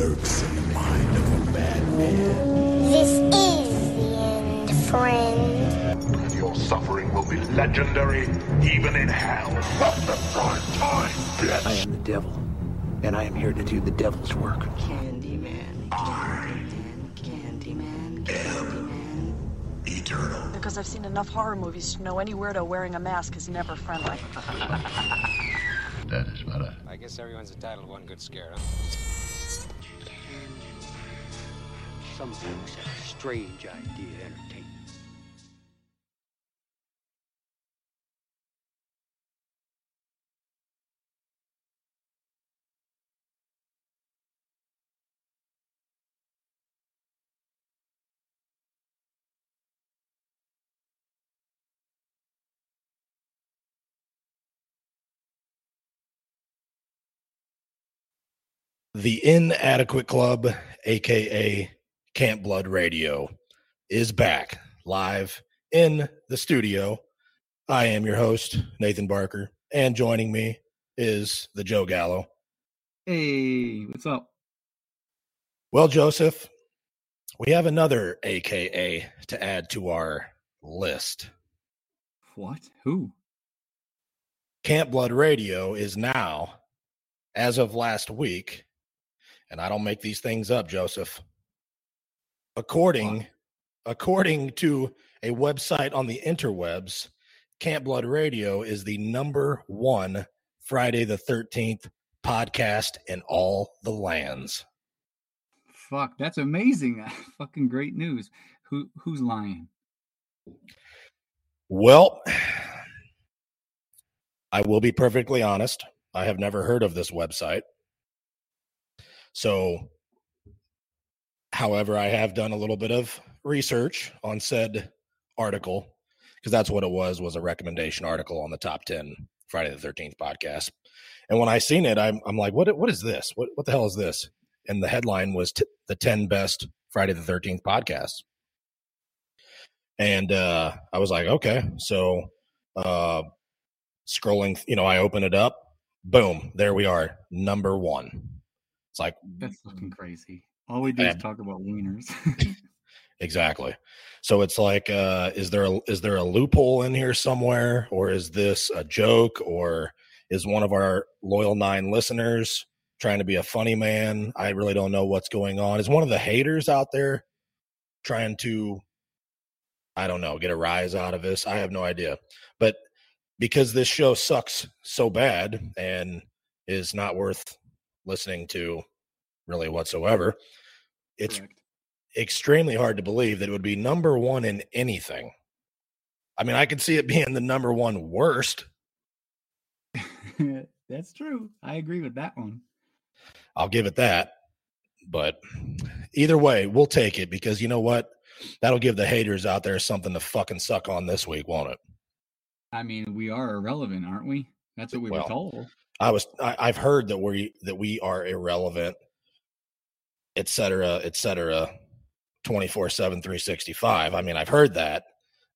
lurks in the mind of a bad man. This is the end, friend. Your suffering will be legendary, even in hell. From the prime time, bitch. I am the devil, and I am here to do the devil's work. Candyman, Candyman, Candyman, Candyman. Eternal. Because I've seen enough horror movies to know any weirdo wearing a mask is never friendly. That is better. I guess everyone's entitled to one good scare, huh? Some folks have a strange idea entertainment. The Inadequate Club, aka Camp Blood Radio, is back live in the studio. I am your host, Nathan Barker, and joining me is the Joe Gallo. Hey, what's up? Well, Joseph, we have another AKA to add to our list. What? Who? Camp Blood Radio is now, as of last week, and I don't make these things up, Joseph. According, according to a website on the interwebs, Camp Blood Radio is the number one Friday the Thirteenth podcast in all the lands. Fuck, that's amazing. Fucking great news. Who who's lying? Well, I will be perfectly honest. I have never heard of this website. So, however, I have done a little bit of research on said article because that's what it was was a recommendation article on the top 10 Friday the 13th podcast. And when I seen it, I'm, I'm like, what, what is this? What, what the hell is this? And the headline was t- the 10 best Friday the 13th podcasts. And uh, I was like, okay. So uh, scrolling, you know, I open it up. Boom, there we are, number one. It's like That's fucking crazy. All we do And- is talk about wieners. exactly. So it's like, uh, is there a, is there a loophole in here somewhere, or is this a joke, or is one of our loyal nine listeners trying to be a funny man? I really don't know what's going on. Is one of the haters out there trying to, I don't know, get a rise out of this? I have no idea. But because this show sucks so bad and is not worth listening to really whatsoever, it's Correct. extremely hard to believe that it would be number one in anything. I mean, I could see it being the number one worst. That's true. I agree with that one. I'll give it that. But either way, we'll take it because you know what? That'll give the haters out there something to fucking suck on this week, won't it? I mean, we are irrelevant, aren't we? That's what we Well, were told. I was I, I've heard that we that we are irrelevant, et cetera, et cetera, 24 7, 365. I mean, I've heard that,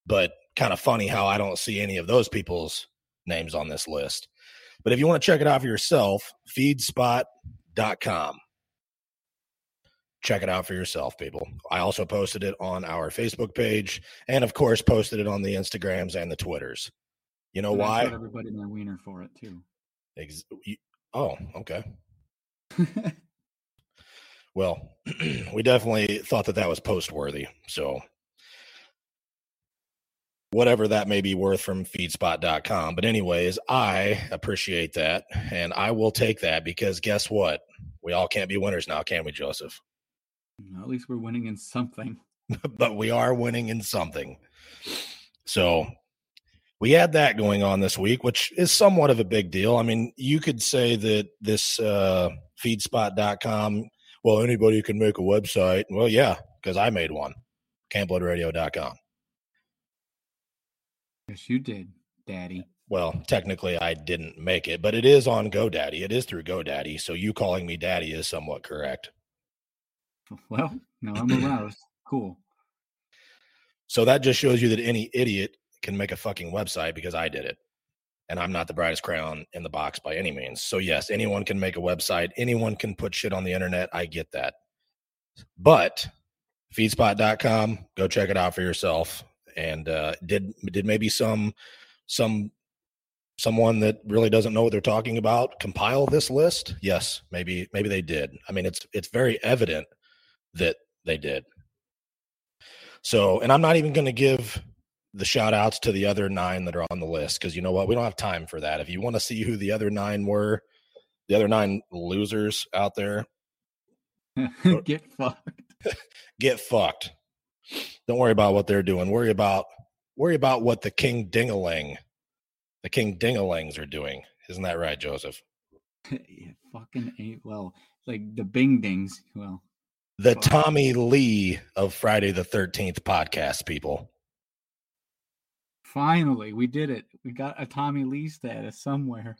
but kind of funny how I don't see any of those people's names on this list. But if you want to check it out for yourself, feedspot.com. Check it out for yourself, people. I also posted it on our Facebook page and, of course, posted it on the Instagrams and the Twitters. You know And why? everybody my wiener for it too. Ex- oh, okay. Well, we definitely thought that that was post worthy. So, whatever that may be worth from feedspot.com. But, anyways, I appreciate that. And I will take that because guess what? We all can't be winners now, can we, Joseph? At least we're winning in something. but we are winning in something. So, we had that going on this week, which is somewhat of a big deal. I mean, you could say that this uh, feedspot.com, well, anybody can make a website. Well, yeah, because I made one, campbloodradio.com. Yes, you did, Daddy. Well, technically, I didn't make it, but it is on GoDaddy. It is through GoDaddy. So, you calling me daddy is somewhat correct. Well, now I'm aroused. Cool. So, that just shows you that any idiot can make a fucking website because I did it. And I'm not the brightest crayon in the box by any means. So yes, anyone can make a website, anyone can put shit on the internet. I get that. But feedspot.com, go check it out for yourself. And uh did did maybe some some someone that really doesn't know what they're talking about compile this list? Yes, maybe maybe they did. I mean, it's it's very evident that they did. So, and I'm not even going to give the shout outs to the other nine that are on the list because you know what? We don't have time for that. If you want to see who the other nine were, the other nine losers out there, Get fucked. get fucked. Don't worry about what they're doing. Worry about worry about what the King Dingaling, the King Dingalings are doing. Isn't that right, Joseph? yeah, fucking ain't well. Like the Bing Dings. Well, The Tommy Lee of Friday the 13th podcast, people. Finally, we did it. We got a Tommy Lee status somewhere.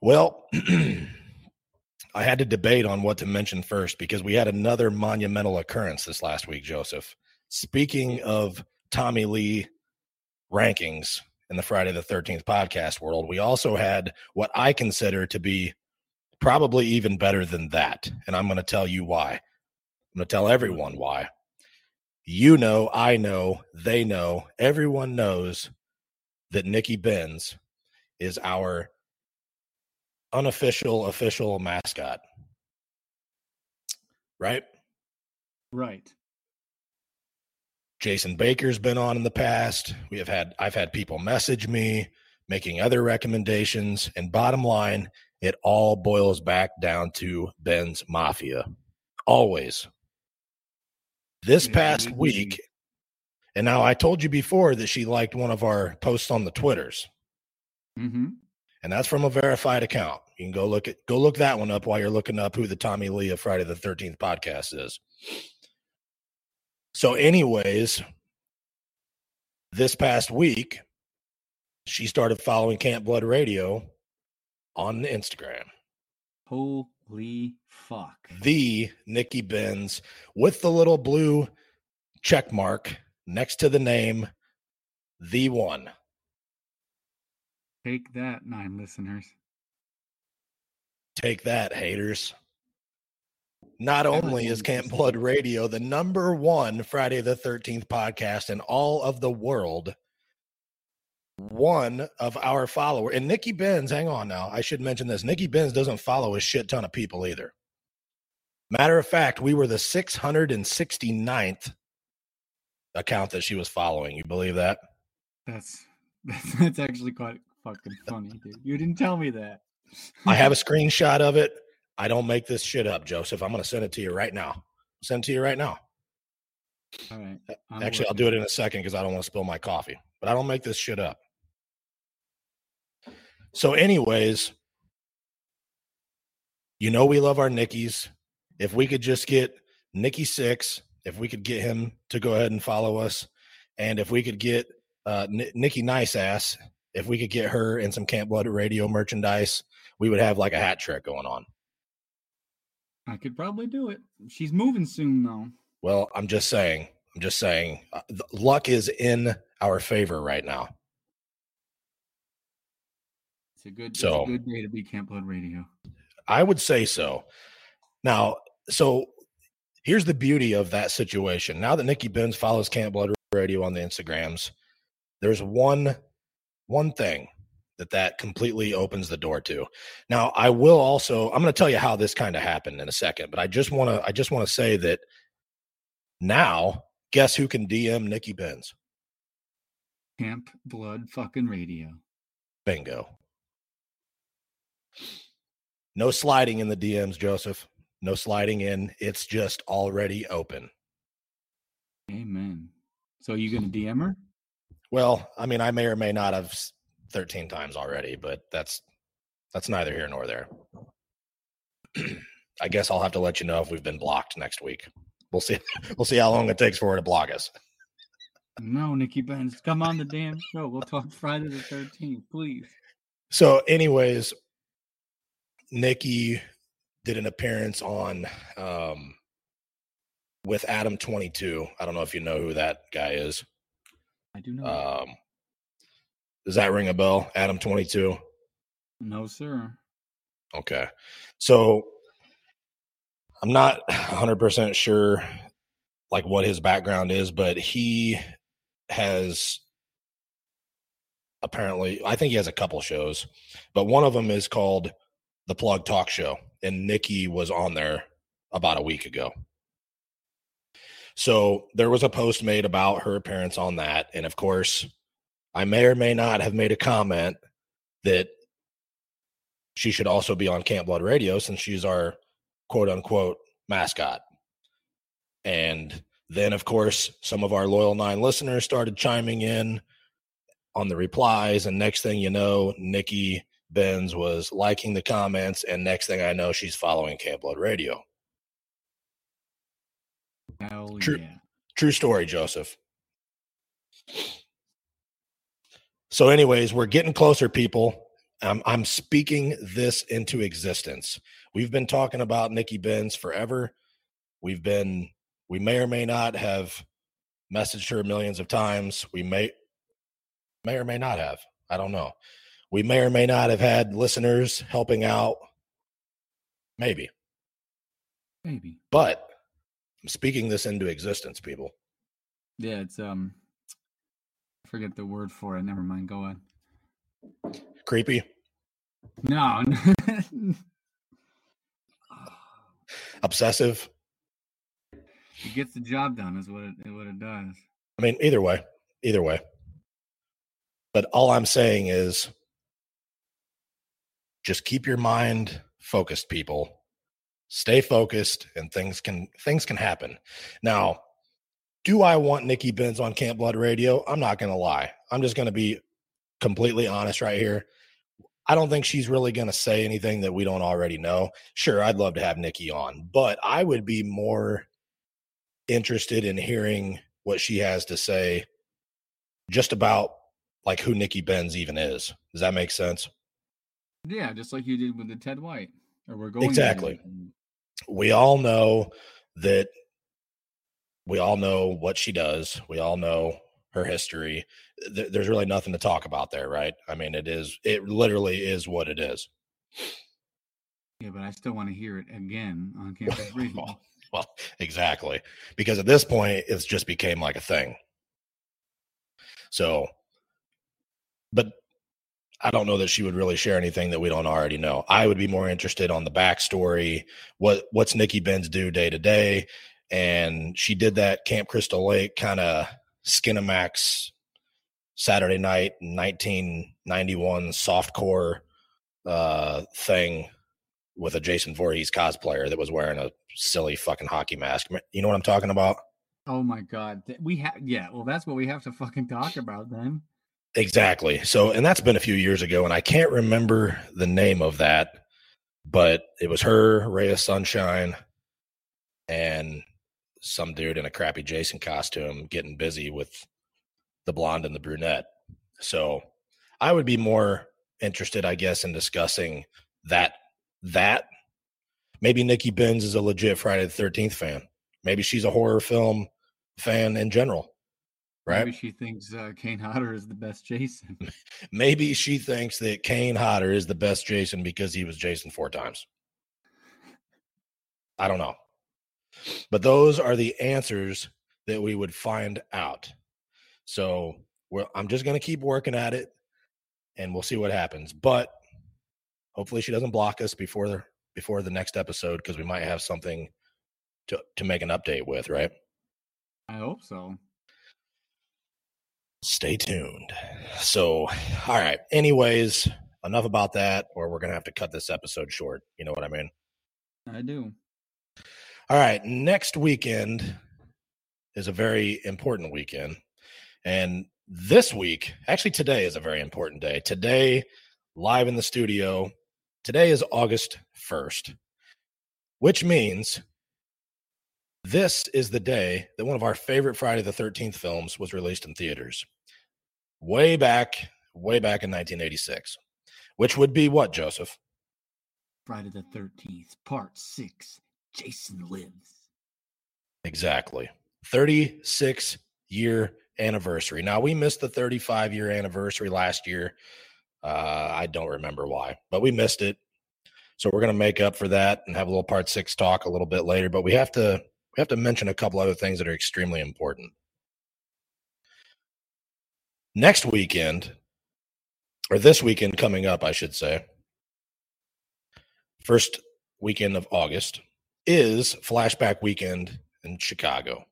Well, I had to debate on what to mention first because we had another monumental occurrence this last week, Joseph. Speaking of Tommy Lee rankings in the Friday the 13th podcast world, we also had what I consider to be probably even better than that. And I'm going to tell you why. I'm going to tell everyone why. You know, I know, they know, everyone knows that Nikki Benz is our unofficial official mascot. Right? Right. Jason Baker's been on in the past. We have had I've had people message me making other recommendations and bottom line it all boils back down to Ben's Mafia. Always. This past week and now I told you before that she liked one of our posts on the Twitters. Mm-hmm. and that's from a verified account. You can go look at go look that one up while you're looking up who the Tommy Lee of Friday the Thirteenth podcast is. So, anyways, this past week, she started following Camp Blood Radio on Instagram. Holy fuck. The Nikki Benz with the little blue check mark next to the name, the one. Take that, nine listeners. Take that, haters. Not only is Camp. Blood Radio the number one Friday the 13th podcast in all of the world, one of our followers, and Nikki Benz, hang on now, I should mention this. Nikki Benz doesn't follow a shit ton of people either. Matter of fact, we were the 669th account that she was following. You believe that? That's that's, that's actually quite fucking funny, dude. You didn't tell me that. I have a screenshot of it. I don't make this shit up, Joseph. I'm going to send it to you right now. Send it to you right now. All right. Actually, I'll do it in a second because I don't want to spill my coffee, but I don't make this shit up. So, anyways, you know, we love our Nickies. If we could just get Nikki Sixx, if we could get him to go ahead and follow us, and if we could get uh, N- Nikki Nice Ass, if we could get her and some Camp Blood Radio merchandise, we would have like a hat trick going on. I could probably do it. She's moving soon, though. Well, I'm just saying. I'm just saying. Uh, the luck is in our favor right now. It's a good, So- a good day to be Camp Blood Radio. I would say so. Now, so here's the beauty of that situation. Now that Nikki Benz follows Camp Blood Radio on the Instagrams, there's one one thing that that completely opens the door to. Now, I will also I'm going to tell you how this kind of happened in a second, but I just want to I just want to say that now guess who can DM Nikki Benz? Camp Blood fucking Radio. Bingo. No sliding in the DMs, Joseph. No sliding in. It's just already open. Amen. So are you gonna DM her? Well, I mean, I may or may not have 13 times already, but that's that's neither here nor there. I guess I'll have to let you know if we've been blocked next week. We'll see. We'll see how long it takes for her to block us. No, Nikki Benz, come on the damn show. We'll talk Friday the thirteenth, please. So, anyways, Nikki did an appearance on um, with Adam 22. I don't know if you know who that guy is. I do know. Um, Does that ring a bell? Adam 22. No, sir. Okay. So I'm not 100% sure like what his background is, but he has apparently I think he has a couple shows, but one of them is called The Plug Talk Show and Nikki was on there about a week ago. So there was a post made about her appearance on that and of course I may or may not have made a comment that she should also be on Camp Blood Radio since she's our quote unquote mascot. And then, of course, some of our loyal nine listeners started chiming in on the replies. And next thing you know, Nikki Benz was liking the comments. And next thing I know, she's following Camp Blood Radio. Hell True. yeah. True story, Joseph. So, anyways, we're getting closer, people. I'm, I'm speaking this into existence. We've been talking about Nikki Benz forever. We've been, we may or may not have messaged her millions of times. We may, may or may not have. I don't know. We may or may not have had listeners helping out. Maybe. Maybe. But I'm speaking this into existence, people. Yeah, it's um I forget the word for it. Never mind. Go on. Creepy. No. Obsessive. it gets the job done is what it what it does. I mean, either way, either way. But all I'm saying is just keep your mind focused, people. Stay focused and things can things can happen. Now, do I want Nikki Benz on Camp Blood Radio? I'm not gonna lie. I'm just gonna be completely honest right here. I don't think she's really going to say anything that we don't already know. Sure, I'd love to have Nikki on, but I would be more interested in hearing what she has to say just about like who Nikki Benz even is. Does that make sense? Yeah, just like you did with the Ted White. Or we're going Exactly. We all know that we all know what she does. We all know her history. Th- There's really nothing to talk about there, right? I mean, it is it literally is what it is. Yeah, but I still want to hear it again on campus radio. Well, well, exactly. Because at this point, it's just became like a thing. So, but I don't know that she would really share anything that we don't already know. I would be more interested on the backstory. What what's Nikki Benz do day to day? And she did that Camp Crystal Lake kind of Skinemax Saturday night 1991 softcore uh, thing with a Jason Voorhees cosplayer that was wearing a silly fucking hockey mask. You know what I'm talking about? Oh my god. We have yeah, well that's what we have to fucking talk about then. Exactly. So, and that's been a few years ago, and I can't remember the name of that, but it was her, Ray of Sunshine, and some dude in a crappy Jason costume getting busy with the blonde and the brunette. So, I would be more interested, I guess, in discussing that. That maybe Nikki Benz is a legit Friday the Thirteenth fan. Maybe she's a horror film fan in general, right? Maybe she thinks uh, Kane Hodder is the best Jason. Maybe she thinks that Kane Hodder is the best Jason because he was Jason four times. I don't know. But those are the answers that we would find out. So I'm just going to keep working at it and we'll see what happens. But hopefully she doesn't block us before the, before the next episode because we might have something to, to make an update with, right? I hope so. Stay tuned. So, all right. Anyways, enough about that, or we're going to have to cut this episode short. You know what I mean? I do. All right. Next weekend is a very important weekend. And this week, actually, today is a very important day. Today, live in the studio, today is August 1st, which means this is the day that one of our favorite Friday the 13th films was released in theaters. Way back, way back in 1986. Which would be what, Joseph? Friday the 13th, part six. Jason lives. Exactly. 36 year anniversary. Now we missed the 35 year anniversary last year. Uh, I don't remember why, but we missed it. So we're going to make up for that and have a little part six talk a little bit later. But we have to we have to mention a couple other things that are extremely important. Next weekend, or this weekend coming up, I should say, first weekend of August is flashback weekend in Chicago.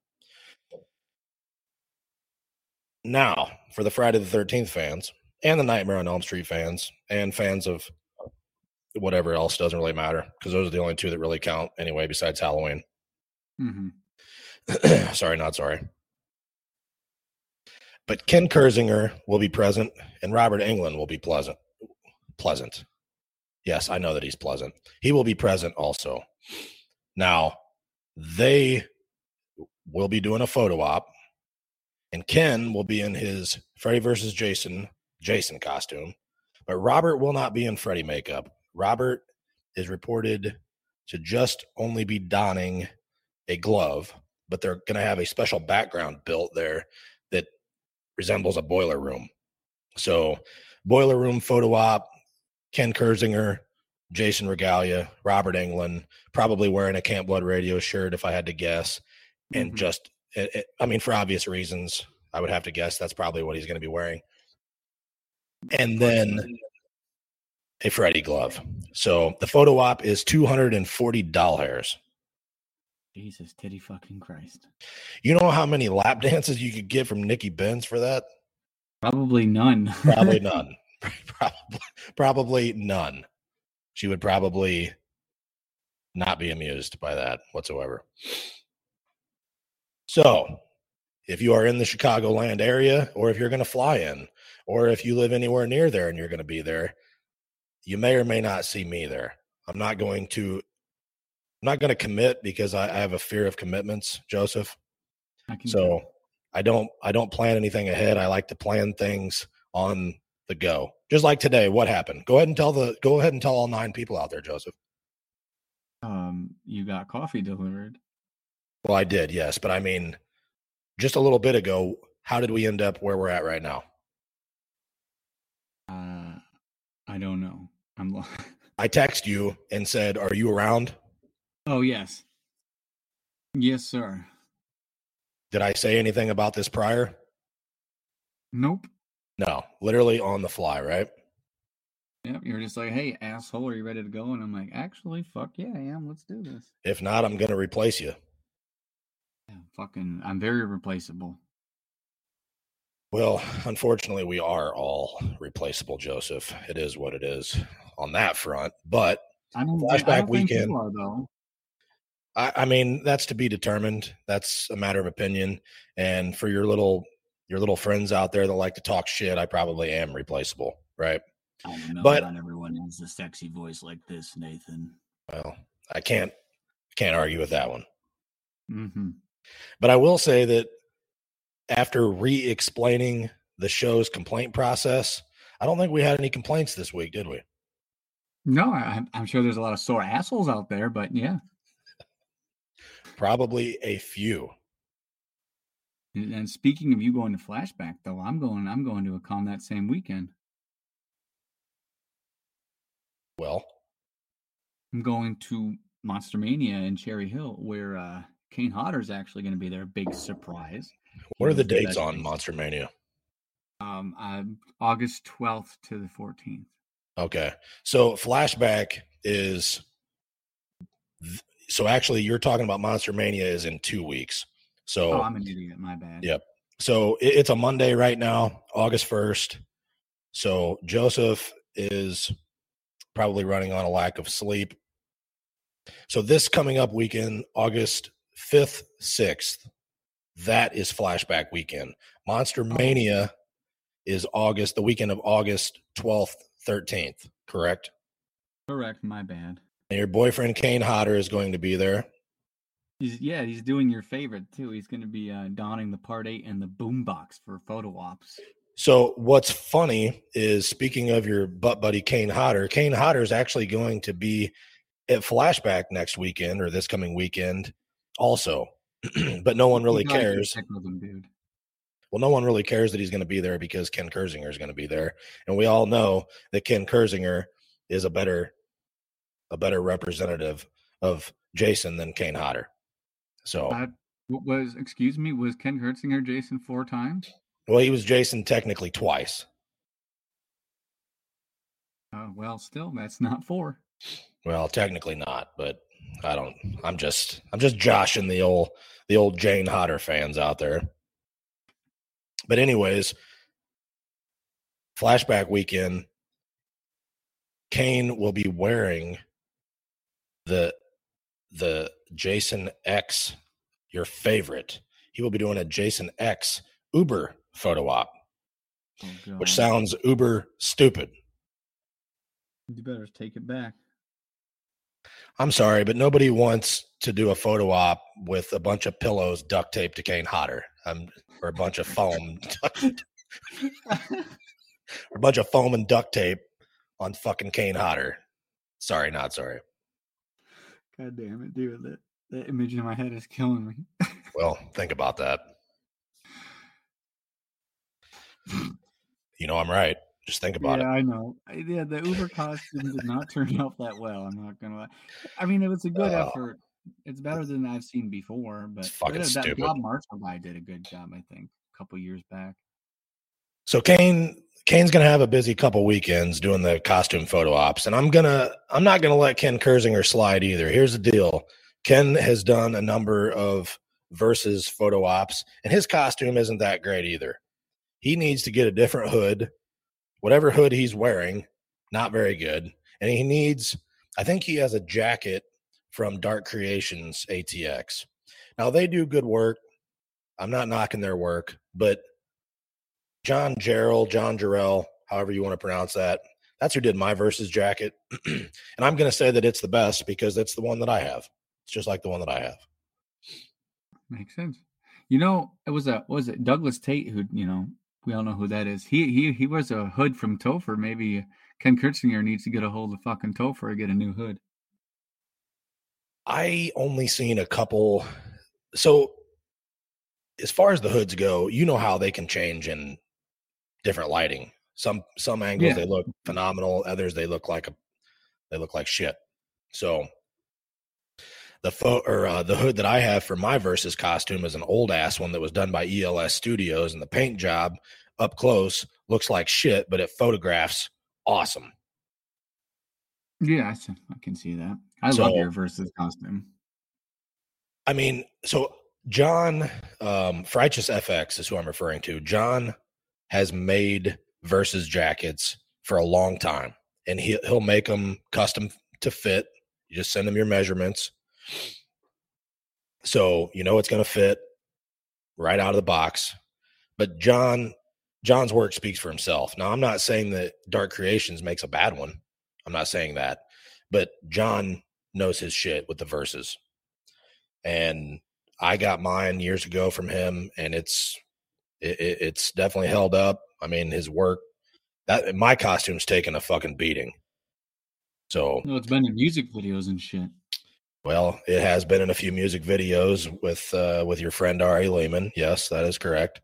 Now, for the Friday the 13th fans and the Nightmare on Elm Street fans and fans of whatever else doesn't really matter because those are the only two that really count anyway, besides Halloween. Mm-hmm. sorry, not sorry. But Ken Kirzinger will be present and Robert Englund will be pleasant. Pleasant. Yes, I know that he's pleasant. He will be present also. Now, they will be doing a photo op, and Ken will be in his Freddy versus Jason Jason costume, but Robert will not be in Freddy makeup. Robert is reported to just only be donning a glove, but they're going to have a special background built there that resembles a boiler room. So, boiler room photo op, Ken Kirzinger, Jason Regalia, Robert Englund, probably wearing a Camp Blood Radio shirt if I had to guess. And mm-hmm. just, it, it, I mean, for obvious reasons, I would have to guess that's probably what he's going to be wearing. And then a Freddy glove. So the photo op is $240. Jesus, titty fucking Christ. You know how many lap dances you could get from Nikki Benz for that? Probably none. Probably none. probably, probably none. She would probably not be amused by that whatsoever. So, if you are in the Chicagoland area, or if you're going to fly in, or if you live anywhere near there and you're going to be there, you may or may not see me there. I'm not going to. I'm not going to commit because I, I have a fear of commitments, Joseph. I So I don't I don't plan anything ahead. I like to plan things on the go. Just like today, what happened? Go ahead and tell the go ahead and tell all nine people out there, Joseph. um, you got coffee delivered. Well, I did, yes, but I mean, just a little bit ago, how did we end up where we're at right now? Uh, I don't know. I'm. I text you and said, "Are you around?" Oh yes, yes, sir. Did I say anything about this prior? Nope. No, literally on the fly, right? Yep. You're just like, hey, asshole, are you ready to go? And I'm like, actually, fuck yeah, I am. Let's do this. If not, I'm going to replace you. Yeah, fucking, I'm very replaceable. Well, unfortunately, we are all replaceable, Joseph. It is what it is on that front. But I don't, Flashback I weekend. are though. I, I mean, that's to be determined. That's a matter of opinion. And for your little your little friends out there that like to talk shit, I probably am replaceable, right? I don't know. But- not everyone has a sexy voice like this, Nathan. Well, I can't can't argue with that one. Mm-hmm. But I will say that after re-explaining the show's complaint process, I don't think we had any complaints this week, did we? No, I, I'm sure there's a lot of sore assholes out there, but yeah. Probably a few. And speaking of you going to flashback, though, I'm going. I'm going to a con that same weekend. Well, I'm going to Monster Mania in Cherry Hill, where uh, Kane Hodder's actually going to be there. Big surprise. what are the dates on. Monster Mania? Um, uh, August 12th to the 14th. Okay. So flashback is th- so actually you're talking about Monster Mania is in 2 weeks. So Oh, I'm an idiot. My bad. Yep. So it, it's a Monday right now, August 1st. So Joseph is probably running on a lack of sleep. So this coming up weekend, August 5th, 6th, that is flashback weekend. Monster oh. Mania is August, the weekend of August 12th, 13th, correct? Correct. My bad. And your boyfriend Kane Hodder is going to be there. He's yeah. He's doing your favorite too. He's going to be uh, donning the part eight and the boombox for photo ops. So what's funny is speaking of your butt buddy Kane Hodder, Kane Hodder is actually going to be at Flashback next weekend or this coming weekend also. but no one really You gotta get cares. sick him, dude. Well, no one really cares that he's going to be there because Ken Kirzinger is going to be there, and we all know that Ken Kirzinger is a better a better representative of Jason than Kane Hodder. So, Uh, was excuse me? Was Ken Kirzinger Jason four times? well, he was Jason technically twice. Uh, well, still, that's not four. Well, technically not, but I don't. I'm just I'm just joshing the old the old Kane Hodder fans out there. But anyways, flashback weekend, Kane will be wearing the the Jason X, your favorite. He will be doing a Jason X Uber photo op, Oh, which sounds uber stupid. You better take it back. I'm sorry, but nobody wants to do a photo op with a bunch of pillows duct taped to Kane Hodder, um, or a bunch of foam, or a bunch of foam and duct tape on fucking Kane Hodder. Sorry, not sorry. God damn it, dude! That that image in my head is killing me. Well, think about that. You know I'm right. Just think about yeah, it. I know. Yeah, the Uber costume did not turn out that well. I'm not gonna lie. I mean, it was a good Oh. effort. It's better than I've seen before, but fucking yeah, that stupid. Bob Marshall guy did a good job. I think a couple years back. So Kane Kane's gonna have a busy couple weekends doing the costume photo ops, and I'm gonna I'm not gonna let Ken Kirzinger slide either. Here's the deal: Ken has done a number of versus photo ops, and his costume isn't that great either. He needs to get a different hood, whatever hood he's wearing, not very good, and he needs. I think he has a jacket from Dark Creations ATX. Now they do good work. I'm not knocking their work, but John Jarrell, John Jarrell, however you want to pronounce that. That's who did my versus jacket. and I'm going to say that it's the best because it's the one that I have. It's just like the one that I have. Makes sense. You know, it was a was it Douglas Tate who you know we all know who that is. He he he was a hood from Topher. Maybe Ken Kirzinger needs to get a hold of fucking Topher and get a new hood. I only seen a couple. So, as far as the hoods go, you know how they can change in different lighting. Some some angles Yeah. they look phenomenal, others they look like a they look like shit. So the fo- or uh, the hood that I have for my versus costume is an old ass one that was done by ELS Studios, and the paint job up close looks like shit, but it photographs awesome. Yeah, I, can see that. I So- love your versus costume. I mean, so John um Frighteous FX is who I'm referring to. John has made versus jackets for a long time, and he he'll make them custom to fit. You just send him your measurements, so you know it's going to fit right out of the box. But John John's work speaks for himself. Now, I'm not saying that Dark Creations makes a bad one. I'm not saying that, but John knows his shit with the versus and I got mine years ago from him, and it's it, it- it's definitely held up. I mean, his work that my costume's taken a fucking beating. So, No, it's been in music videos and shit. well, it has been in a few music videos with uh, with your friend Ari Lehman. Yes, that is correct.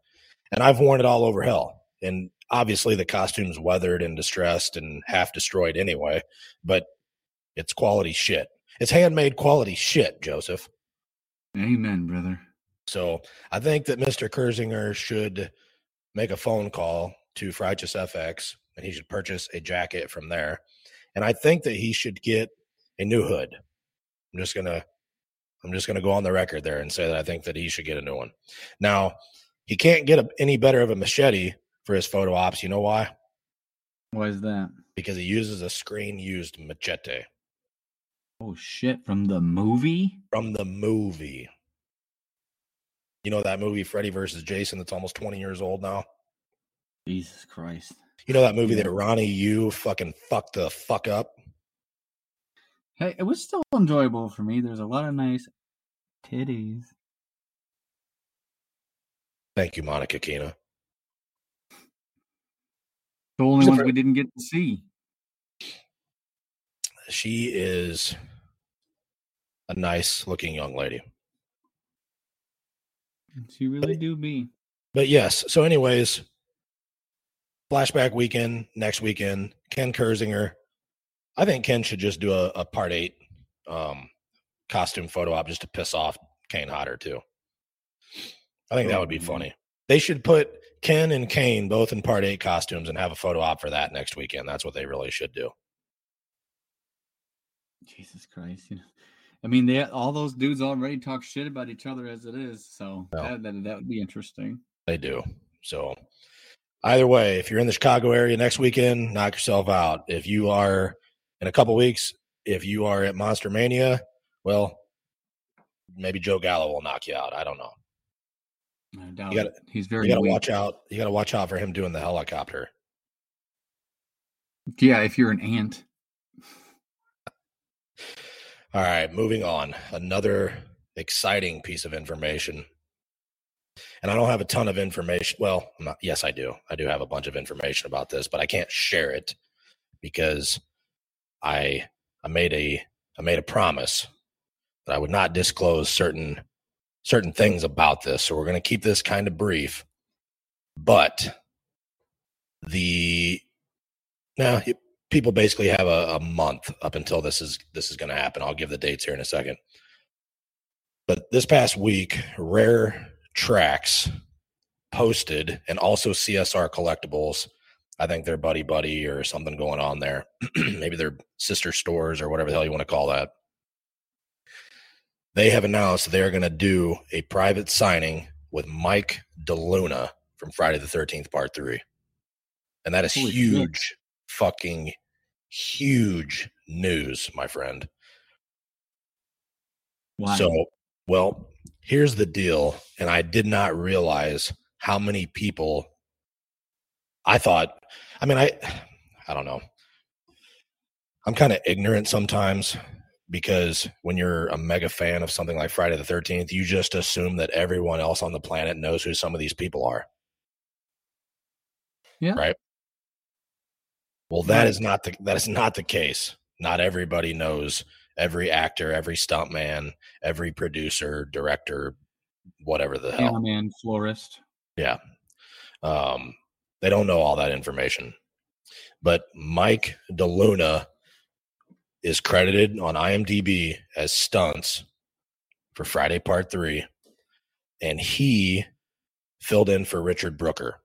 And I've worn it all over hell. And obviously, the costume's weathered and distressed and half destroyed anyway. But it's quality shit. It's handmade quality shit, Joseph. Amen, brother. So I think that Mr. Kirzinger should make a phone call to Frighteous FX and he should purchase a jacket from there. And I think that he should get a new hood. I'm just gonna I'm just gonna go on the record there and say that I think that he should get a new one. Now, he can't get a, any better of a machete for his photo ops. You know why? Why is that? Because he uses a screen used machete Oh shit! From the movie? from the movie. You know that movie Freddy versus Jason that's almost 20 years old now? Jesus Christ! You know that movie Yeah. that Ronny Yu fucking fucked the fuck up? Hey, it was still enjoyable for me. There's a lot of nice titties. Thank you, Monica Keena. The only ones we didn't get to see. She is a nice looking young lady. She really do be. but yes. So, anyways, flashback weekend next weekend. Ken Kirzinger. I think Ken should just do a, a part eight um, costume photo op just to piss off Kane Hodder too. I think that would be Oh, funny. They should put Ken and Kane both in part eight costumes and have a photo op for that next weekend. That's what they really should do. Jesus Christ. You know, I mean, they all those dudes already talk shit about each other as it is, so Yeah. that, that that would be interesting. They do. So either way, if you're in the Chicago area next weekend, knock yourself out. If you are in a couple weeks, if you are at Monster Mania, well, maybe Joe Gallo will knock you out. I don't know. I doubt You gotta- it. He's very You got to watch out. You got to watch out for him doing the helicopter. Yeah, if you're an ant. All right, moving on. Another exciting piece of information. And I don't have a ton of information. Well, not, yes, I do. I do have a bunch of information about this, but I can't share it because I I made a I made a promise that I would not disclose certain certain things about this. So we're going to keep this kind of brief. But the now people basically have a, a month up until this is this is going to happen. I'll give the dates here in a second. But this past week, Rare Tracks posted, and also CSR Collectibles. I think they're buddy buddy or something going on there. Maybe they're sister stores or whatever the hell you want to call that. They have announced they're going to do a private signing with Mike DeLuna from Friday the 13th, Part 3. And that is Holy shit. huge, fucking huge news, my friend. Why? So, well, here's the deal. And I did not realize how many people I thought, I mean, I, I don't know. I'm kind of ignorant sometimes because when you're a mega fan of something like Friday the 13th, you just assume that everyone else on the planet knows who some of these people are. Yeah. Right. Well, that Right. is not the that is not the case. Not everybody knows every actor, every stuntman, every producer, director, whatever the hell. Cameraman, florist. Yeah. Um, they don't know all that information. But Mike DeLuna is credited on IMDb as stunts for Friday Part 3. And he filled in for Richard Brooker.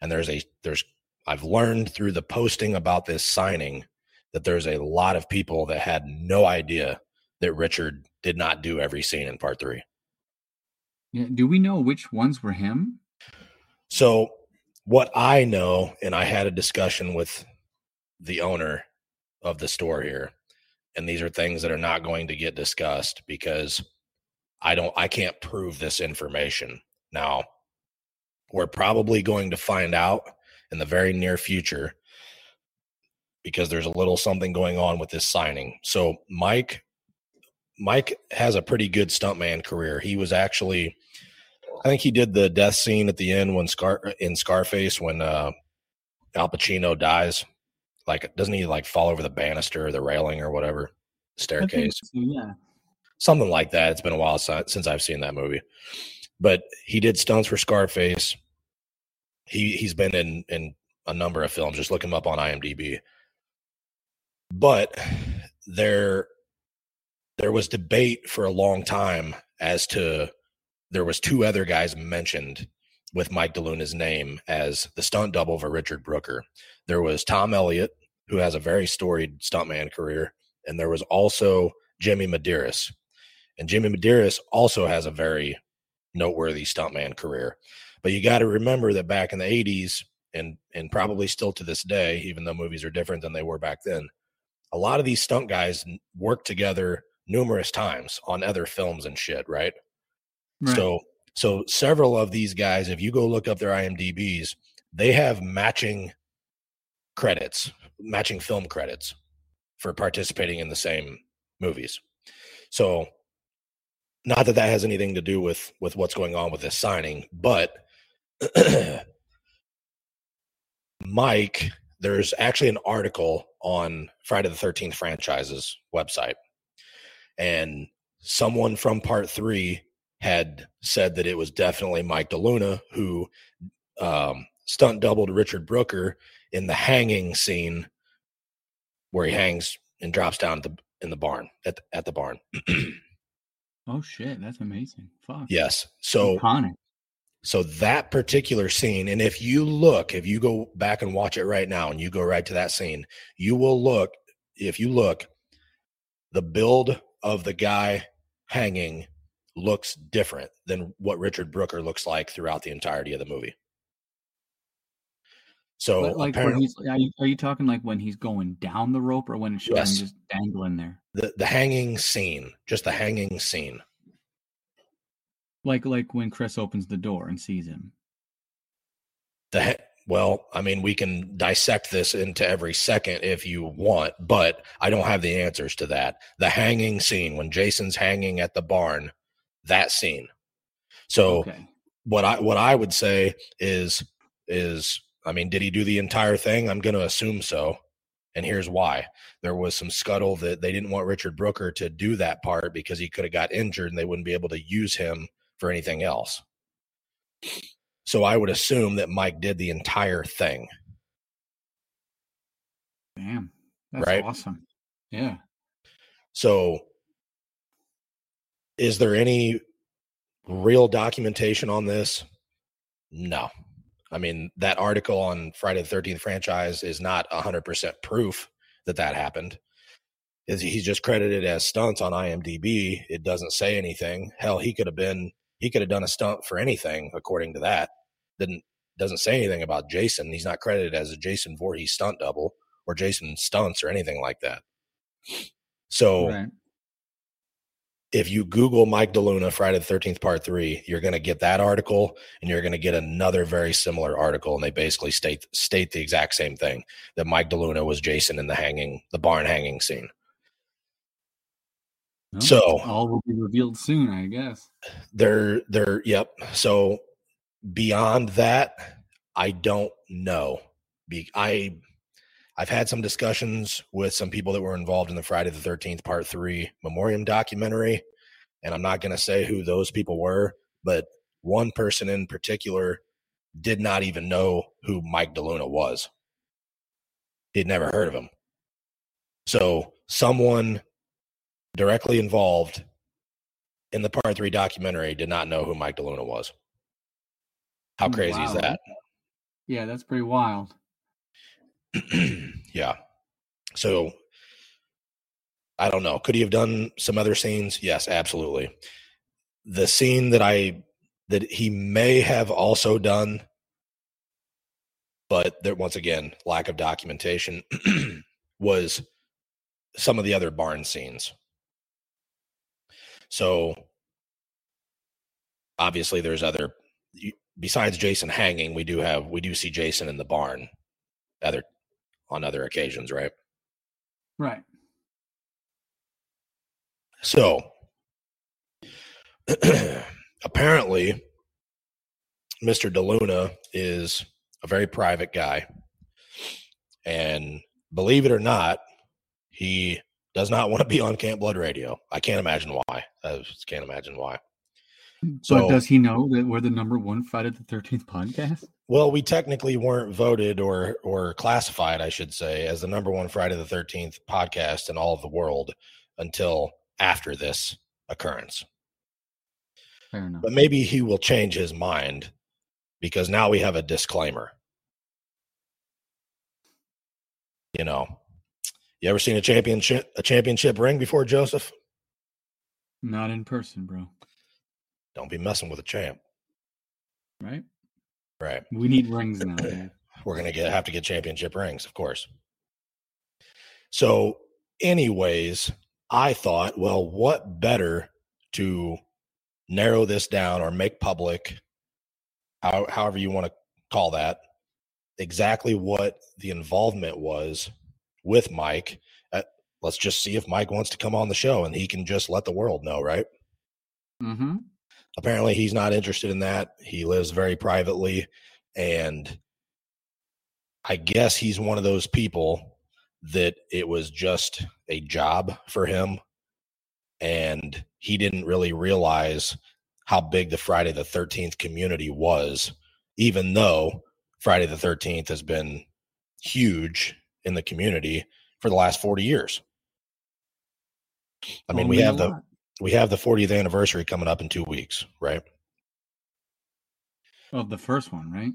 And there's a there's I've learned through the posting about this signing that there's a lot of people that had no idea that Richard did not do every scene in part 3. Yeah. Do we know which ones were him? So, what I know, and I had a discussion with the owner of the store here, and these are things that are not going to get discussed because I don't, I can't prove this information. Now, we're probably going to find out in the very near future because there's a little something going on with this signing. So, Mike, Mike has a pretty good stuntman career. He was actually, I think he did the death scene at the end when Scar in Scarface when uh, Al Pacino dies. Like, doesn't he like fall over the banister or the railing or whatever staircase? so, yeah. Something like that. It's been a while since I've seen that movie, but he did stunts for Scarface. He he's been in in a number of films. Just look him up on IMDb. But there there was debate for a long time as to there was two other guys mentioned with Mike DeLuna's name as the stunt double for Richard Brooker. There was Tom Elliott, who has a very storied stuntman career, and there was also Jimmy Medeiros. And Jimmy Medeiros also has a very noteworthy stuntman career. But you got to remember that back in the 80s and and probably still to this day, even though movies are different than they were back then, a lot of these stunt guys worked together numerous times on other films and shit, right? Right. So so several of these guys, if you go look up their IMDb's, they have matching credits, matching film credits for participating in the same movies. So not that that has anything to do with with what's going on with this signing, but Mike, there's actually an article on Friday the 13th franchise's website. And someone from part 3 had said that it was definitely Mike DeLuna who um, stunt doubled Richard Brooker in the hanging scene where he hangs and drops down at the in the barn at the, at the barn. Oh shit, that's amazing. Fuck. yes. So Iconic. So that particular scene, and if you look, if you go back and watch it right now, and you go right to that scene, you will look. If you look, the build of the guy hanging looks different than what Richard Brooker looks like throughout the entirety of the movie. So But, like when he's are you, are you talking like when he's going down the rope or when it's Yes. just dangling there? the the hanging scene, just the hanging scene. Like like when Chris opens the door and sees him. The ha- well, I mean, we can dissect this into every second if you want, but I don't have the answers to that. The hanging scene when Jason's hanging at the barn, that scene. So Okay. what I what I would say is is I mean, did he do the entire thing? I'm going to assume so. And here's why. There was some scuttle that they didn't want Richard Brooker to do that part because he could have got injured and they wouldn't be able to use him for anything else. So I would assume that Mike did the entire thing. Damn. That's Right. awesome. Yeah. So is there any real documentation on this? No. I mean, that article on Friday the 13th franchise is not 100% proof that that happened. Is he's just credited as stunts on IMDb. It doesn't say anything. Hell, he could have been he could have done a stunt for anything according to that. Didn't doesn't say anything about Jason. He's not credited as a Jason Voorhees stunt double or Jason stunts or anything like that. So Right. if you Google Mike DeLuna Friday the Thirteenth Part Three, you're going to get that article, and you're going to get another very similar article, and they basically state state the exact same thing that Mike DeLuna was Jason in the hanging, the barn hanging scene. Well, So- all will be revealed soon, I guess. They're they're yep. So beyond that, I don't know. Be I I've had some discussions with some people that were involved in the Friday the 13th Part 3 memoriam documentary, and I'm not going to say who those people were, but one person in particular did not even know who Mike DeLuna was. He'd never heard of him. So, someone directly involved in the Part 3 documentary did not know who Mike DeLuna was. How mm, crazy is that? Yeah, that's pretty wild. yeah. So I don't know. Could he have done some other scenes? Yes, absolutely. The scene that I that he may have also done, but there once again, lack of documentation was some of the other barn scenes. So obviously there's other besides Jason hanging, we do have we do see Jason in the barn other on other occasions, right? Right. So apparently Mr. DeLuna is a very private guy. And believe it or not, he does not want to be on Camp Blood Radio. I can't imagine why. I just can't imagine why. So So- does he know that we're the number one Friday the Thirteenth podcast? Well, we technically weren't voted or or classified, I should say, as the number one Friday the Thirteenth podcast in all of the world until after this occurrence. Fair enough. But maybe he will change his mind because now we have a disclaimer. You know, you ever seen a championship a championship ring before, Joseph? Not in person, bro. Don't be messing with a champ, Right? right? We need rings now. we're gonna get have to get championship rings, of course. So, anyways, I thought, well, what better to narrow this down or make public, how, however you want to call that, exactly what the involvement was with Mike. Uh, let's just see if Mike wants to come on the show and he can just let the world know, right? Mm-hmm. apparently he's not interested in that he lives very privately and i guess he's one of those people that it was just a job for him and he didn't really realize how big the Friday the 13th community was, even though Friday the 13th has been huge in the community for the last 40 years. I mean, we have the we have the 40th anniversary coming up in 2 weeks, right? of the first one, right?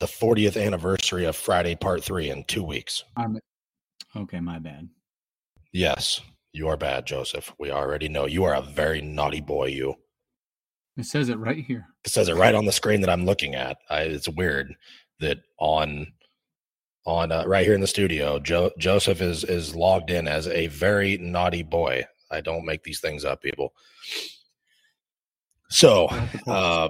The 40th anniversary of Friday Part 3 in 2 weeks. I'm okay. My bad. Yes, you are bad, Joseph. We already know you are a very naughty boy, you. It says it right here. It says it right on the screen that I'm looking at. I, it's weird that on on uh, right here in the studio, jo- Joseph is is logged in as a very naughty boy. I don't make these things up, people. So, I'll have to post a uh.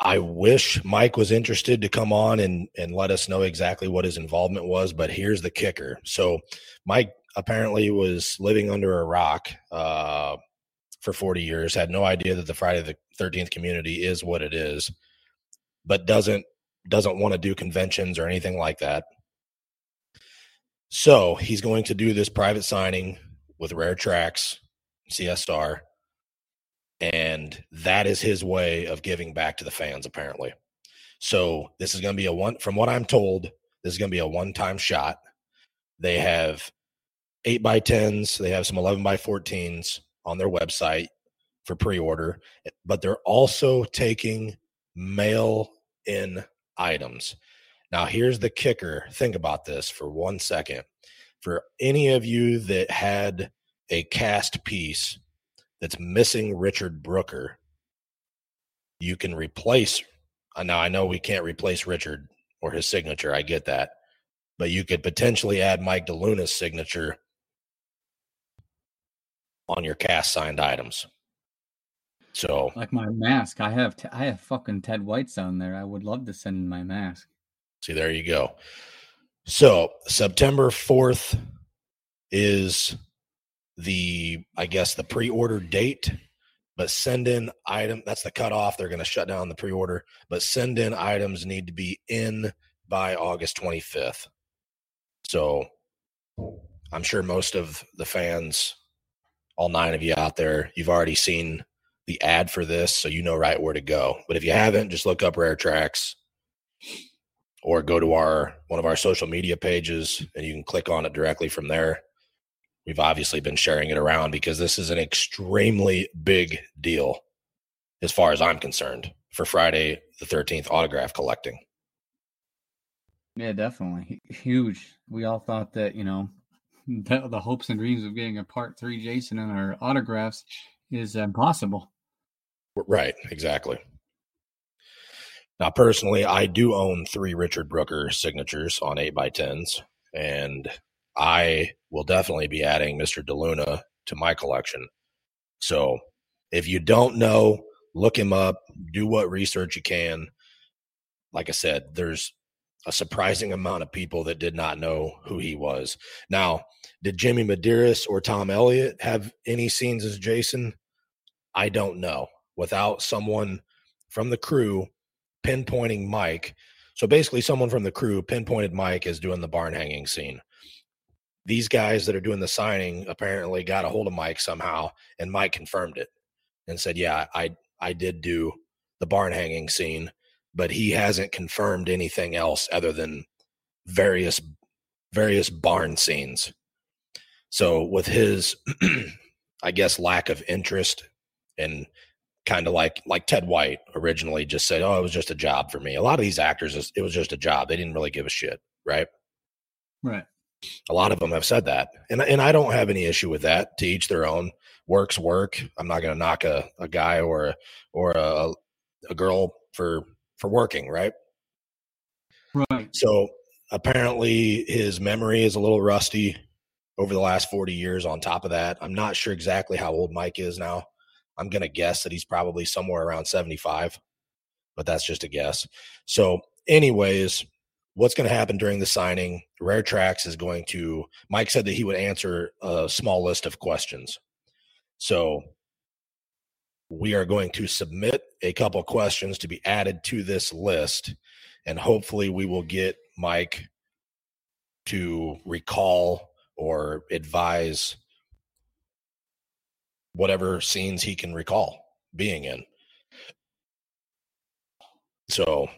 I wish Mike was interested to come on and and let us know exactly what his involvement was, but here's the kicker. So Mike apparently was living under a rock uh, for 40 years, had no idea that the Friday the 13th community is what it is, but doesn't doesn't want to do conventions or anything like that. So he's going to do this private signing with Rare Tracks, CSR, and that is his way of giving back to the fans apparently so this is going to be a one from what i'm told this is going to be a one-time shot they have 8 by 10s they have some 11 by 14s on their website for pre-order but they're also taking mail in items now here's the kicker think about this for one second for any of you that had a cast piece that's missing Richard Brooker, you can replace. uh, Now I know we can't replace Richard or his signature. I get that, but you could potentially add Mike DeLuna's signature on your cast signed items. So Like my mask. I have t- I have fucking Ted White's on there. I would love to send in my mask. See, there you go. So September 4th is the, I guess, the pre order date, but send in item. That's the cutoff. They're going to shut down the pre order, but send in items need to be in by August 25th. So I'm sure most of the fans, all nine of you out there, you've already seen the ad for this, so you know right where to go. But if you haven't, just look up Rare Tracks or go to our one of our social media pages and you can click on it directly from there. We've obviously been sharing it around because this is an extremely big deal as far as I'm concerned for Friday the 13th autograph collecting. Yeah, definitely huge. We all thought that you know the, the hopes and dreams of getting a part three Jason and our autographs is impossible. Right, exactly. Now, personally, I do own three Richard Brooker signatures on 8x10s, and I will definitely be adding Mr. DeLuna to my collection. So if you don't know, look him up, do what research you can. Like I said, there's a surprising amount of people that did not know who he was. Now, did Jimmy Medeiros or Tom Elliott have any scenes as Jason? I don't know. Without someone from the crew pinpointing Mike. So basically, someone from the crew pinpointed Mike as doing the barn hanging scene. These guys that are doing the signing apparently got a hold of Mike somehow, and Mike confirmed it and said, "Yeah, I I did do the barn hanging scene, but he hasn't confirmed anything else other than various various barn scenes." So with his, I guess, lack of interest and kind of like like Ted White originally just said, "Oh, it was just a job for me." A lot of these actors, it was just a job. They didn't really give a shit, right? Right. A lot of them have said that, and and I don't have any issue with that. To each their own. Work's work. I'm not going to knock a, a guy or a, or a, a girl for for working, right? Right. So apparently his memory is a little rusty over the last 40 years. On top of that, I'm not sure exactly how old Mike is now. I'm going to guess that he's probably somewhere around 75, but that's just a guess. So, anyways, what's going to happen during the signing? Rare Tracks is going to, Mike said that he would answer a small list of questions. So, we are going to submit a couple questions to be added to this list, and hopefully, we will get Mike to recall or advise whatever scenes he can recall. being in. So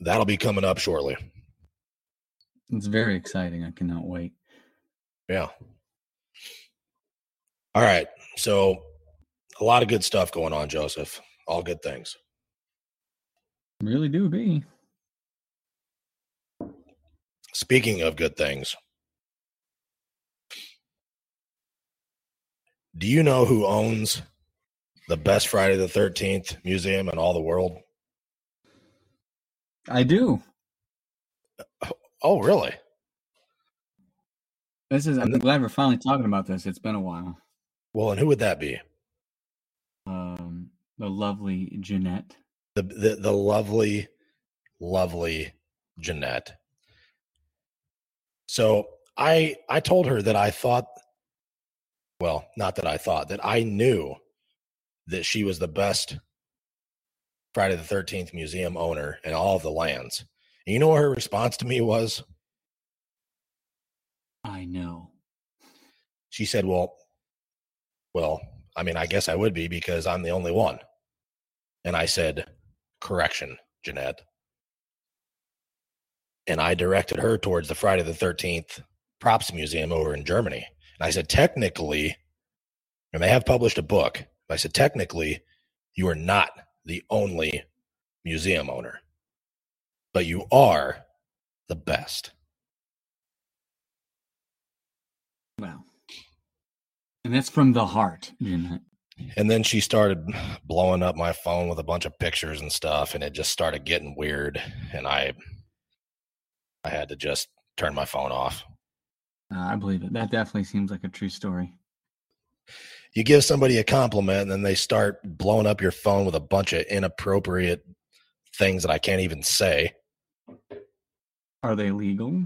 that'll be coming up shortly. It's very exciting. I cannot wait. Yeah. All right. So a lot of good stuff going on, Joseph. All good things. Really do be. Speaking of good things, do you know who owns the best Friday the 13th museum in all the world? I do. Oh, really? This is. I'm glad we're finally talking about this. It's been a while. Well, and who would that be? Um, the lovely Jeanette. The the, the lovely, lovely Jeanette. So I I told her that I thought, well, not that I thought that I knew that she was the best Friday the Thirteenth museum owner in all of the lands. And you know what her response to me was? I know. She said, "Well, well, I mean, I guess I would be because I'm the only one." And I said, "Correction, Jeanette." And I directed her towards the Friday the 13th props museum over in Germany. I said, technically, and they have published a book. I said, technically, you are not the only museum owner, but you are the best. Wow. And that's from the heart. And then she started blowing up my phone with a bunch of pictures and stuff, and it just started getting weird. And I, I had to just turn my phone off. Uh, I believe it. That definitely seems like a true story. You give somebody a compliment, and then they start blowing up your phone with a bunch of inappropriate things that I can't even say. Are they legal?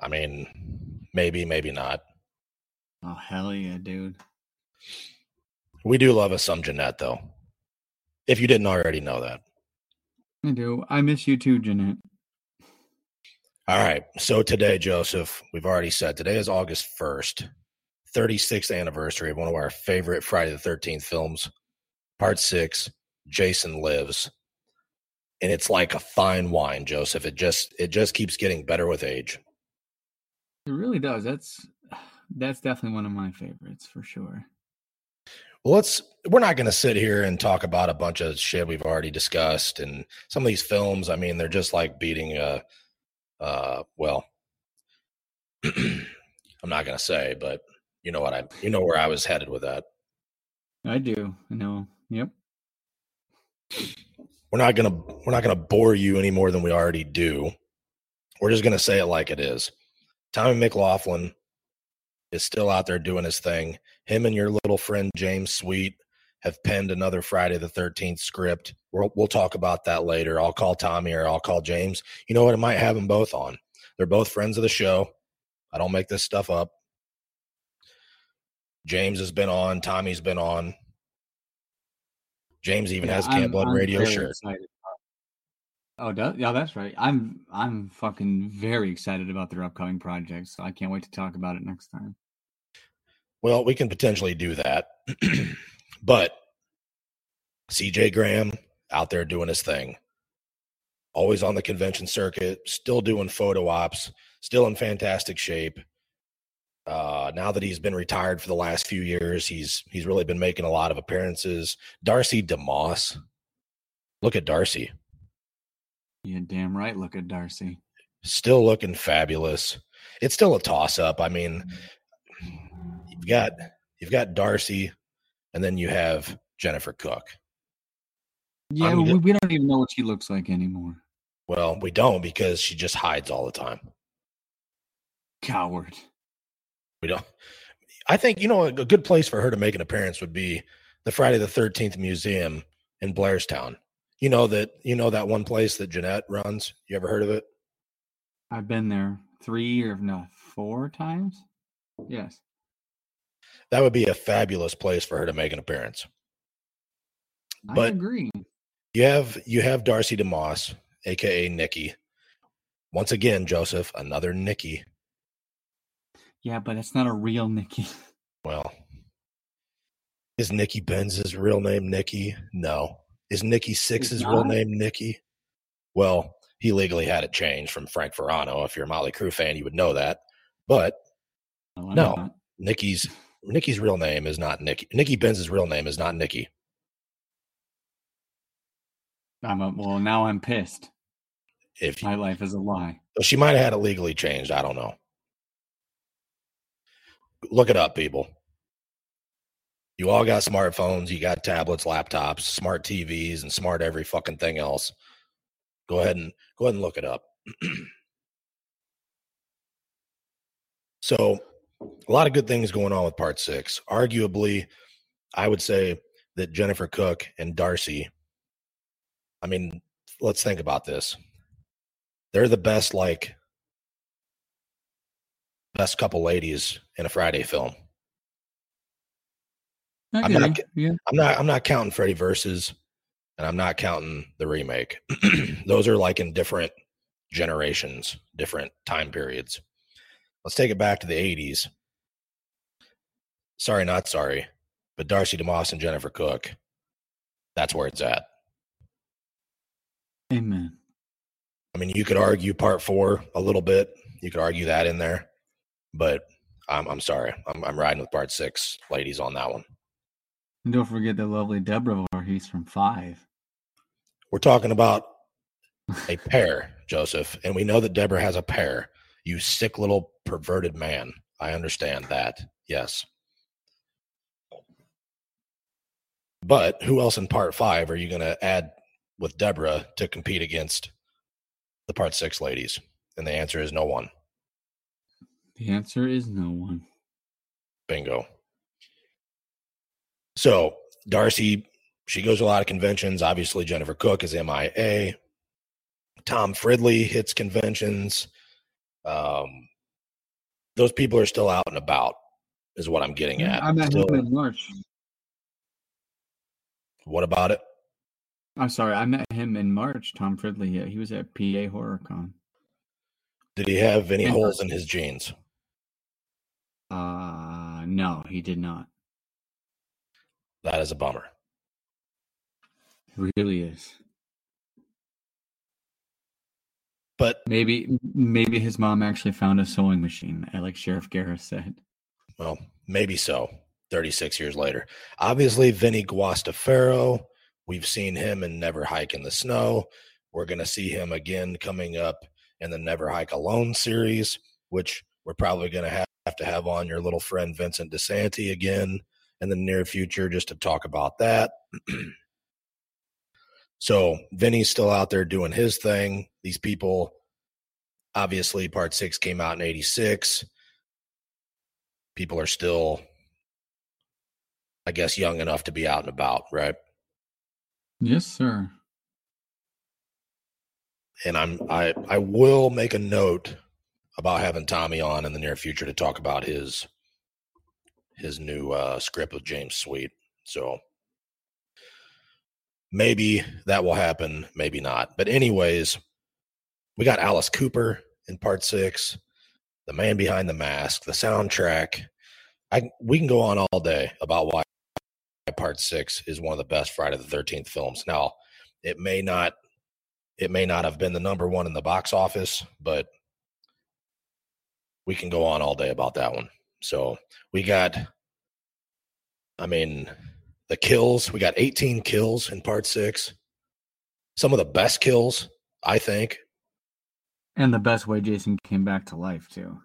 I mean, maybe, maybe not. Oh hell yeah, dude! We do love us some Jeanette, though. If you didn't already know that. I do. I miss you too, Jeanette. All right. So today, Joseph, we've already said today is August 1st, 36th anniversary of one of our favorite Friday the 13th films, part six, Jason Lives. And it's like a fine wine, Joseph. It just it just keeps getting better with age. It really does. That's that's definitely one of my favorites for sure. Well, let's we're not going to sit here and talk about a bunch of shit we've already discussed and some of these films, I mean, they're just like beating a uh well I'm not going to say, but you know what I you know where I was headed with that. I do. I know. Yep. We're not going to we're not going to bore you any more than we already do. We're just going to say it like it is. Tommy McLoughlin is still out there doing his thing. Him and your little friend James Sweet have penned another Friday the 13th script. We'll, we'll talk about that later. I'll call Tommy or I'll call James. You know what? I might have them both on. They're both friends of the show. I don't make this stuff up. James has been on. Tommy's been on. James even Yeah, has Camp Blood Radio shirt. excited. Oh, yeah, that's right. I'm I'm fucking very excited about their upcoming projects. So I can't wait to talk about it next time. Well, we can potentially do that. but CJ Graham out there doing his thing. Always on the convention circuit, still doing photo ops, still in fantastic shape. Uh, now that he's been retired for the last few years, he's he's really been making a lot of appearances. Darcy DeMoss. Look at Darcy. Yeah, damn right. Look at Darcy. Still looking fabulous. It's still a toss up. I mean, you've got you've got Darcy and then you have Jennifer Cooke. Yeah, we don't even know what she looks like anymore. Well, we don't because she just hides all the time. Coward. We don't. I think you know a good place for her to make an appearance would be the Friday the Thirteenth Museum in Blairstown. You know that you know that one place that Jeanette runs. You ever heard of it? I've been there three or no four times. Yes. That would be a fabulous place for her to make an appearance. I But- agree. You have you have Darcy DeMoss, aka Nikki. Once again, Joseph, another Nikki. Yeah, but it's not a real Nikki. Well, Is Nikki Benz's real name Nikki? No. Is Nikki Sixx's real name Nikki? Well, he legally had it changed from Frank Feranna. If you're a Mötley Crüe fan, you would know that. But No, I No. Nikki's Nikki's real name is not Nikki. Nikki Benz's real name is not Nikki. I'm a, well, now I'm pissed. If My life is a lie. she might have had it legally changed, I don't know. Look it up, people. You all got smartphones, you got tablets, laptops, smart TVs, and smart every fucking thing else. Go ahead and go ahead and look it up. so, a lot of good things going on with part six. Arguably, I would say that Jennifer Cooke and Darcy. I mean, let's think about this. They're the best, like, best couple ladies in a Friday film. Okay. I'm not, yeah. I'm not I'm not counting Freddy versus and I'm not counting the remake. Those are like in different generations, different time periods. Let's take it back to the 80s. Sorry, not sorry, but Darcy DeMoss and Jennifer Cooke. That's where it's at. Amen. I mean, you could argue part four a little bit. You could argue that in there, but I'm I'm sorry. I'm I'm riding with part six, ladies, on that one. And don't forget the lovely Deborah Voorhees from Five. We're talking about a pair, Joseph, and we know that Deborah has a pair. You sick little perverted man. I understand that. Yes. But who else in part five are you going to add with Deborah to compete against the part six ladies? And the answer is no one. The answer is no one. Bingo. So Darcy, she goes to a lot of conventions. Obviously, Jennifer Cooke is MIA. Tom Fridley hits conventions. Um, those people are still out and about, is what I'm getting at. I met Still- him in March. what about it? I'm sorry, I met him in March. Tom Fridley. Yeah, he was at PA HorrorCon. Did he have any In holes in his jeans? Uh no, he did not. That is a bummer. It really is. But Maybe maybe his mom actually found a sewing machine, uh, like Sheriff Garris said. Well, maybe so. 36 years later. Obviously, Vinny Guastaferro, we've seen him in Never Hike in the Snow. We're going to see him again coming up in the Never Hike Alone series, which we're probably going to have to have on your little friend Vincent DiSanti again in the near future just to talk about that. so, Vinny's still out there doing his thing. These people, obviously, part six came out in 86 people are still i guess young enough to be out and about right Yes, sir. and i'm i i will make a note about having tommy on in the near future to talk about his his new uh script with james sweet so maybe that will happen maybe not. But anyways we got alice cooper in part six the man behind the mask the soundtrack. I we can go on all day about why part six is one of the best friday the 13th films. Now it may not it may not have been the number one in the box office but we can go on all day about that one. So we got i mean the kills we got 18 kills in part six some of the best kills i think And the best way Jason came back to life too.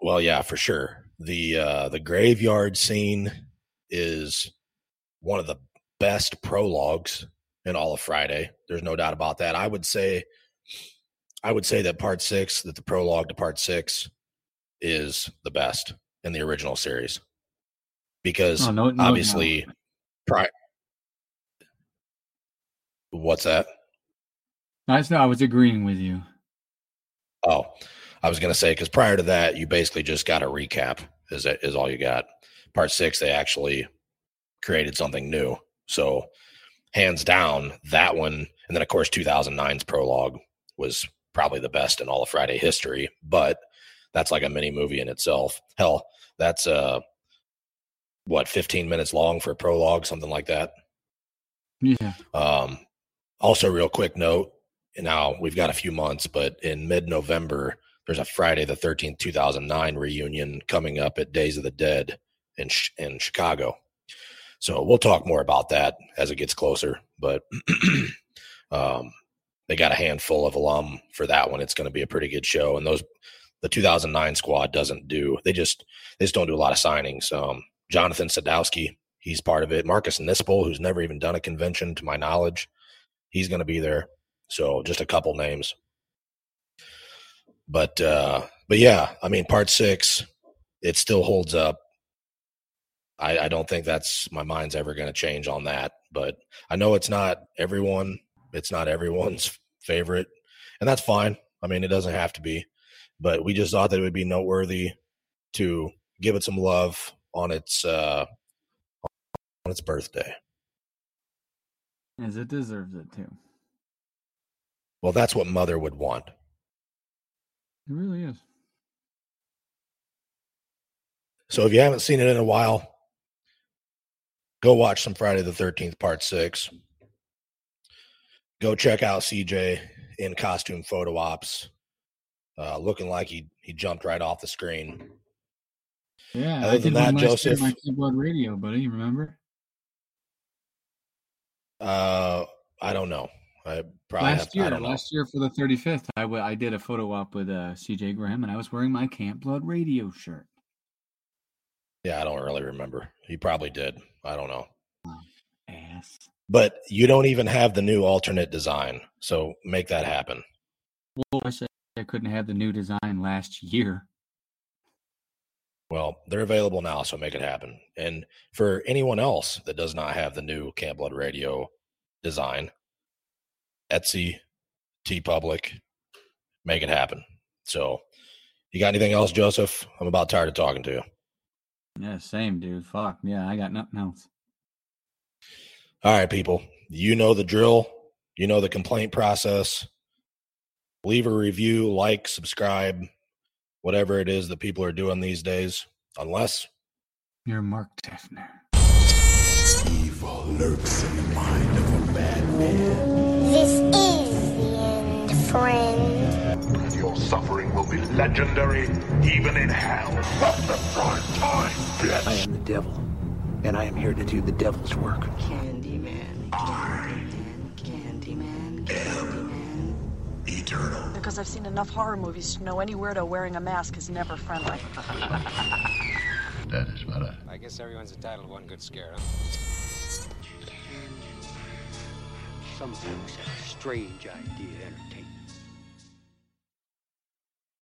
Well, yeah, for sure. The uh the graveyard scene is one of the best prologues in all of Friday. There's no doubt about that. I would say I would say that part 6, that the prologue to part 6 is the best in the original series. Because Oh, no- no obviously pri- What's that? I just know I was agreeing with you. Oh, I was going to say because prior to that, you basically just got a recap. Is is all you got? Part six, they actually created something new. So, hands down, that one, and then of course, 2009's prologue was probably the best in all of Friday history. But that's like a mini movie in itself. Hell, that's uh what 15 minutes long for a prologue, something like that. Yeah. Um, also, real quick note. Now we've got a few months, but in mid-November, there's a Friday the 13th, 2009 reunion coming up at Days of the Dead in in Chicago. So we'll talk more about that as it gets closer. But um, they got a handful of alum for that one. It's going to be a pretty good show. And those the 2009 squad doesn't do. They just they just don't do a lot of signings. Um, Jonathan Sadowski, he's part of it. Marcus Nispel, who's never even done a convention to my knowledge, he's going to be there. So just a couple names. But uh, but yeah, I mean, part six, it still holds up. I, I don't think that's my mind's ever going to change on that. But I know it's not everyone. It's not everyone's favorite, and that's fine. I mean, it doesn't have to be. But we just thought that it would be noteworthy to give it some love on its uh, on its birthday. As it deserves it too. Well, that's what mother would want. It really is. So if you haven't seen it in a while, go watch some Friday the 13th part 6. Go check out CJ in costume photo ops. Uh, looking like he he jumped right off the screen. Yeah, Other I than that, Joseph- my keyboard radio, buddy. Remember? Uh I don't know. I probably have, last year, I don't know. last year for the 35th, I, w- I did a photo op with uh, CJ Graham, and I was wearing my Camp Blood radio shirt. Yeah, I don't really remember. He probably did. I don't know. Ass. But you don't even have the new alternate design. So make that happen. Well, I said I couldn't have the new design last year. Well, they're available now, so make it happen. And for anyone else that does not have the new Camp Blood Radio design, Etsy, TeePublic, make it happen. So, you got anything else, Joseph? I'm about tired of talking to you. Yeah, same, dude. Fuck. Yeah, I got nothing else. All right, people, you know the drill. You know the complaint process. Leave a review, like, subscribe, whatever it is that people are doing these days, unless You're Mark Tefner. Evil lurks in the mind of a bad man. This is the end, friend. Your suffering will be legendary, even in hell. What the prime time, bitch? I am the devil, and I am here to do the devil's work. Candyman, Candyman, Candyman, Candyman. Eternal. Because I've seen enough horror movies to know any weirdo wearing a mask is never friendly. That is better. I guess everyone's entitled to one good scare, huh? Some folks have a strange idea of entertainment.